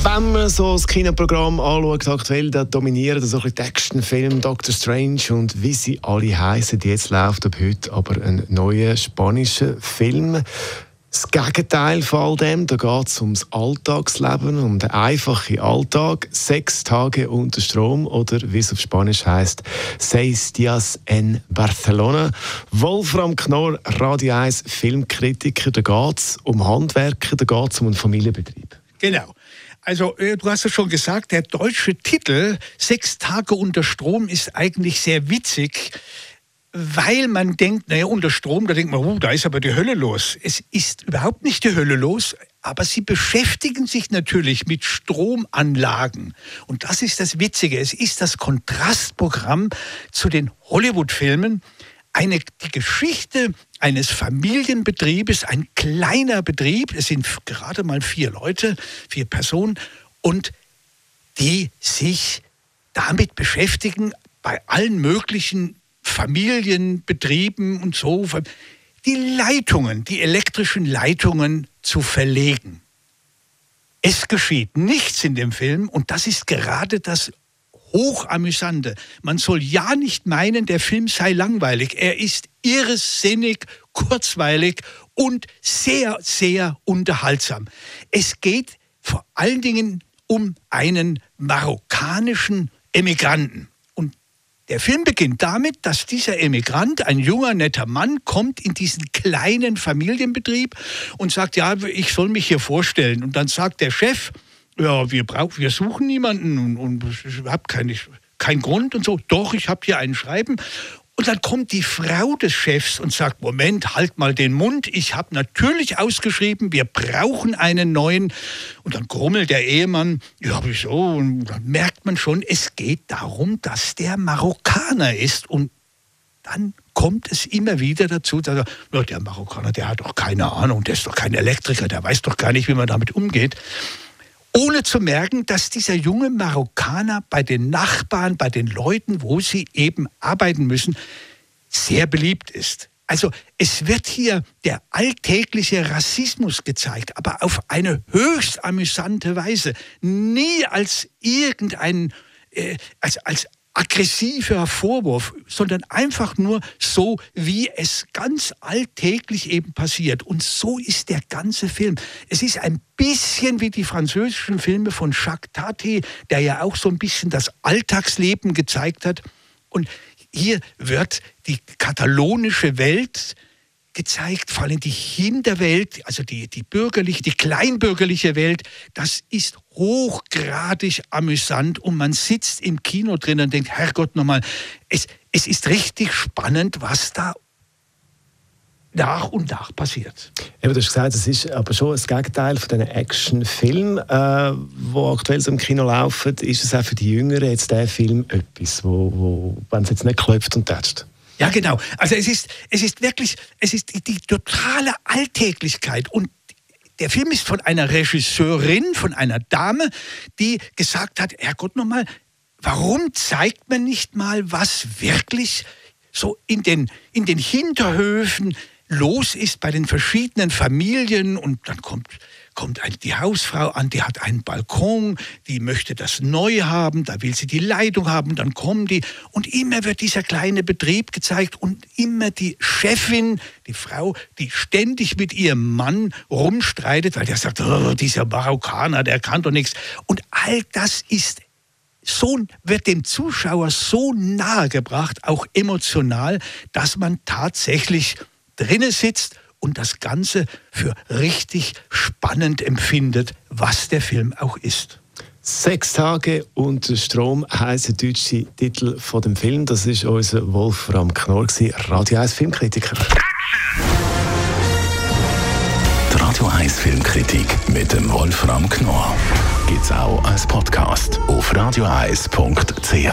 Wenn man so das Kinoprogramm anschaut, aktuell, da dominieren so ein bisschen die Actionfilme Doctor Strange und wie sie alle heißen. Jetzt läuft ab heute aber ein neuer spanischer Film. Das Gegenteil von all dem, da geht es ums Alltagsleben, um den einfachen Alltag. Sechs Tage unter Strom oder wie es auf Spanisch heißt, Seis Dias en Barcelona. Wolfram Knorr, Radio 1 Filmkritiker, da geht es um Handwerker, da geht es um einen Familienbetrieb. Genau. Also, äh, du hast es schon gesagt, der deutsche Titel Sechs Tage unter Strom ist eigentlich sehr witzig, weil man denkt, naja, unter Strom, da denkt man, oh, da ist aber die Hölle los. Es ist überhaupt nicht die Hölle los, aber sie beschäftigen sich natürlich mit Stromanlagen. Und das ist das Witzige. Es ist das Kontrastprogramm zu den Hollywood-Filmen eine, die Geschichte eines Familienbetriebes, ein kleiner Betrieb, es sind gerade mal vier Leute, vier Personen, und die sich damit beschäftigen, bei allen möglichen Familienbetrieben und so, die Leitungen, die elektrischen Leitungen zu verlegen. Es geschieht nichts in dem Film und das ist gerade das hochamüsante. Man soll ja nicht meinen, der Film sei langweilig. Er ist irrsinnig, kurzweilig und sehr, sehr unterhaltsam. Es geht vor allen Dingen um einen marokkanischen Emigranten. Und der Film beginnt damit, dass dieser Emigrant, ein junger, netter Mann, kommt in diesen kleinen Familienbetrieb und sagt, ja, ich soll mich hier vorstellen. Und dann sagt der Chef, ja, wir brauchen, wir suchen niemanden und, und ich habe keinen kein Grund und so. Doch, ich habe hier ein Schreiben. Und dann kommt die Frau des Chefs und sagt, Moment, halt mal den Mund, ich habe natürlich ausgeschrieben, wir brauchen einen neuen. Und dann grummelt der Ehemann, ja, wieso? Und dann merkt man schon, es geht darum, dass der Marokkaner ist. Und dann kommt es immer wieder dazu, dass er, der Marokkaner, der hat doch keine Ahnung, der ist doch kein Elektriker, der weiß doch gar nicht, wie man damit umgeht ohne zu merken, dass dieser junge Marokkaner bei den Nachbarn, bei den Leuten, wo sie eben arbeiten müssen, sehr beliebt ist. Also es wird hier der alltägliche Rassismus gezeigt, aber auf eine höchst amüsante Weise. Nie als irgendein, äh, als, als aggressiver Vorwurf, sondern einfach nur so, wie es ganz alltäglich eben passiert. Und so ist der ganze Film. Es ist ein bisschen wie die französischen Filme von Jacques Tati, der ja auch so ein bisschen das Alltagsleben gezeigt hat. Und hier wird die katalonische Welt gezeigt, vor allem die Hinterwelt, also die, die bürgerliche, die kleinbürgerliche Welt, das ist hochgradig amüsant und man sitzt im Kino drin und denkt, Herrgott nochmal, es, es ist richtig spannend, was da nach und nach passiert. Eben, du hast gesagt, es ist aber schon das Gegenteil von diesen Actionfilmen, äh, die aktuell so im Kino laufen. Ist es auch für die Jüngeren jetzt der Film etwas, wo, wo wenn es jetzt nicht klopft und tätscht? Ja, genau. Also es ist, es ist wirklich, es ist die, die totale Alltäglichkeit und der Film ist von einer Regisseurin, von einer Dame, die gesagt hat, Herrgott nochmal, warum zeigt man nicht mal, was wirklich so in den, in den Hinterhöfen los ist bei den verschiedenen Familien und dann kommt kommt die Hausfrau an, die hat einen Balkon, die möchte das neu haben, da will sie die Leitung haben, dann kommen die und immer wird dieser kleine Betrieb gezeigt und immer die Chefin, die Frau, die ständig mit ihrem Mann rumstreitet, weil der sagt, oh, dieser Marokkaner, der kann doch nichts. Und all das ist so wird dem Zuschauer so nahe gebracht, auch emotional, dass man tatsächlich drinne sitzt und das Ganze für richtig spannend empfindet, was der Film auch ist. Sechs Tage unter Strom der deutsche Titel von dem Film. Das ist unser Wolfram Knorr, Radio 1 Filmkritiker. Die Radio 1 Filmkritik mit dem Wolfram Knorr gibt es auch als Podcast auf radioeis.ch.